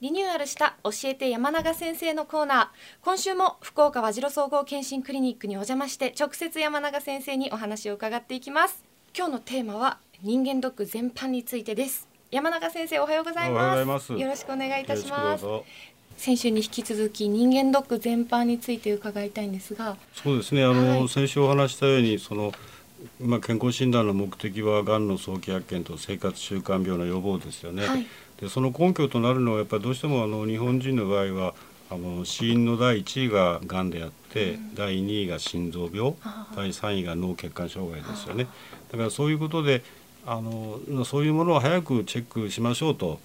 リニューアルした教えて山永先生のコーナー。今週も福岡和白総合健診クリニックにお邪魔して直接山永先生にお話を伺っていきます。今日のテーマは人間ドック全般についてです。山永先生おはようございます。よろしくお願いいたします。先週に引き続き人間ドック全般について伺いたいんですが。そうですね。あの、はい、先週お話したようにそのまあ、健康診断の目的はがんの早期発見と生活習慣病の予防ですよね。はい、でその根拠となるのはやっぱりどうしてもあの日本人の場合はあの死因の第1位ががんであって、うん、第2位が心臓病第3位が脳血管障害ですよね。だからそういうことであのそういうものを早くチェックしましょうと。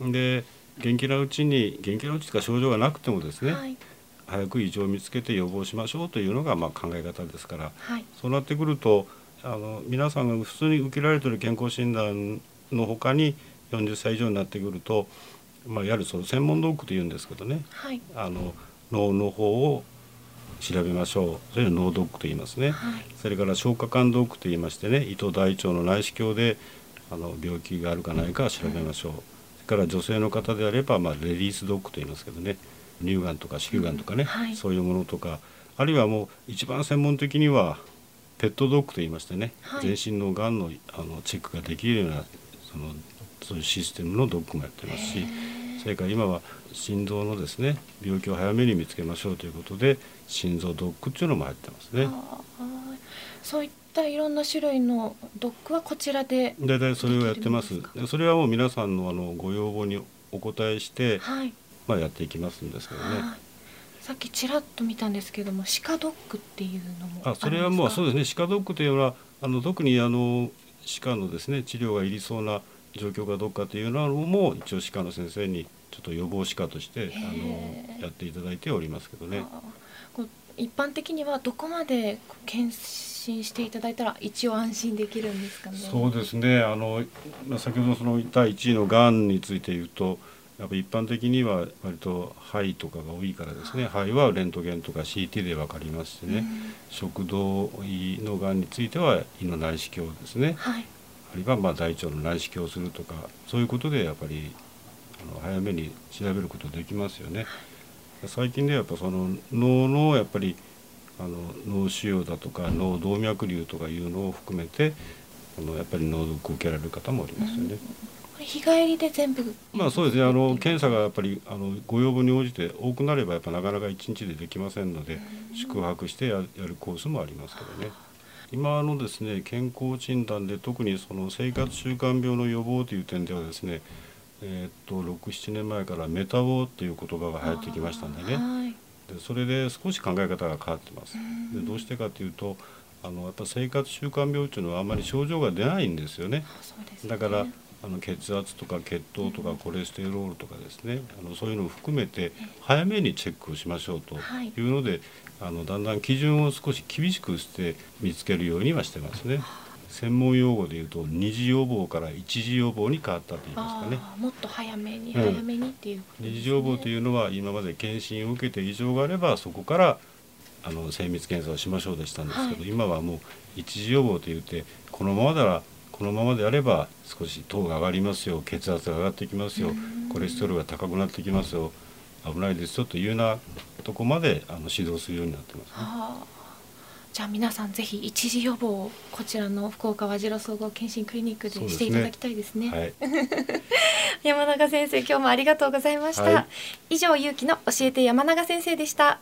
で元気なうちに元気なうちとか症状がなくてもですね、はい、早く異常を見つけて予防しましょうというのがまあ考え方ですから、はい、そうなってくるとあの皆さんが普通に受けられている健康診断のほかに40歳以上になってくると、まあ、いわゆるその専門ドックというんですけどね、はい、あの脳の方を調べましょう。それを脳ドックと言いますね、はい、それから消化管ドックと言いましてね胃と大腸の内視鏡であの病気があるかないか調べましょう、うん、それから女性の方であれば、まあ、レディースドックと言いますけどね乳がんとか子宮がんとかね、うん。はい、そういうものとかあるいはもう一番専門的にはペットドッグと言いましてね、はい、全身のがんのあのチェックができるようなそのそういうシステムのドッグもやってますしそれから今は心臓のですね病気を早めに見つけましょうということで心臓ドッグっていうのも入ってますね。そういったいろんな種類のドッグはこちらで大体それをやってます。それはもう皆さんのあのご要望にお答えして、はい、まあやっていきますんですけどね。さっきちらっと見たんですけども鹿ドッグっていうのもあそれはもうそうですね鹿ドッグというのはあの特にあの鹿のですね治療がいりそうな状況かどうかというのも一応歯科の先生にちょっと予防歯科としてあのやっていただいておりますけどね。一般的にはどこまで検診していただいたら一応安心できるんですかね？そうですね。あの先ほどその第一位のがんについて言うと。やっぱ一般的には割と肺とかが多いからですね肺はレントゲンとか CT で分かりますしね、うん、食道胃のがんについては胃の内視鏡ですね、はい、あるいはまあ大腸の内視鏡をするとかそういうことでやっぱりあの早めに調べることできますよね。最近でやっぱその脳のやっぱりあの脳腫瘍だとか脳動脈瘤とかいうのを含めてあのやっぱり脳ドックを受けられる方もおりますよね。うん、日帰りで全部まあそうですねあの検査がやっぱりあのご要望に応じて多くなればやっぱなかなか1日でできませんので、宿泊してやるコースもありますけどね。今のですね健康診断で特にその生活習慣病の予防という点ではですねえー、っと67年前からメタボという言葉が流行ってきましたんでね、はい、でそれで少し考え方が変わってます。でどうしてかというとあのやっぱ生活習慣病っていうのはあんまり症状が出ないんですよね。ねだからあの血圧とか血糖とかコレステロールとかですね。あのそういうのを含めて早めにチェックをしましょうとい。うので、あのだんだん基準を少し厳しくして見つけるようにはしてますね。専門用語で言うと二次予防から一次予防に変わったと言いますかね。もっと早めに、早めにっていう、ね。二次予防というのは今まで検診を受けて異常があればそこからあの精密検査をしましょうでしたんですけど、はい、今はもう一次予防と言ってこのままならこのままであれば少し糖が上がりますよ血圧が上がってきますよコレステロールが高くなってきますよ危ないですよというようなとこまであの指導するようになってますね。じゃあ皆さんぜひ一時予防をこちらの福岡和白総合健診クリニックでしていただきたいですね。すね はい、山永先生今日もありがとうございました。はい、以上ゆうきの教えて山永先生でした。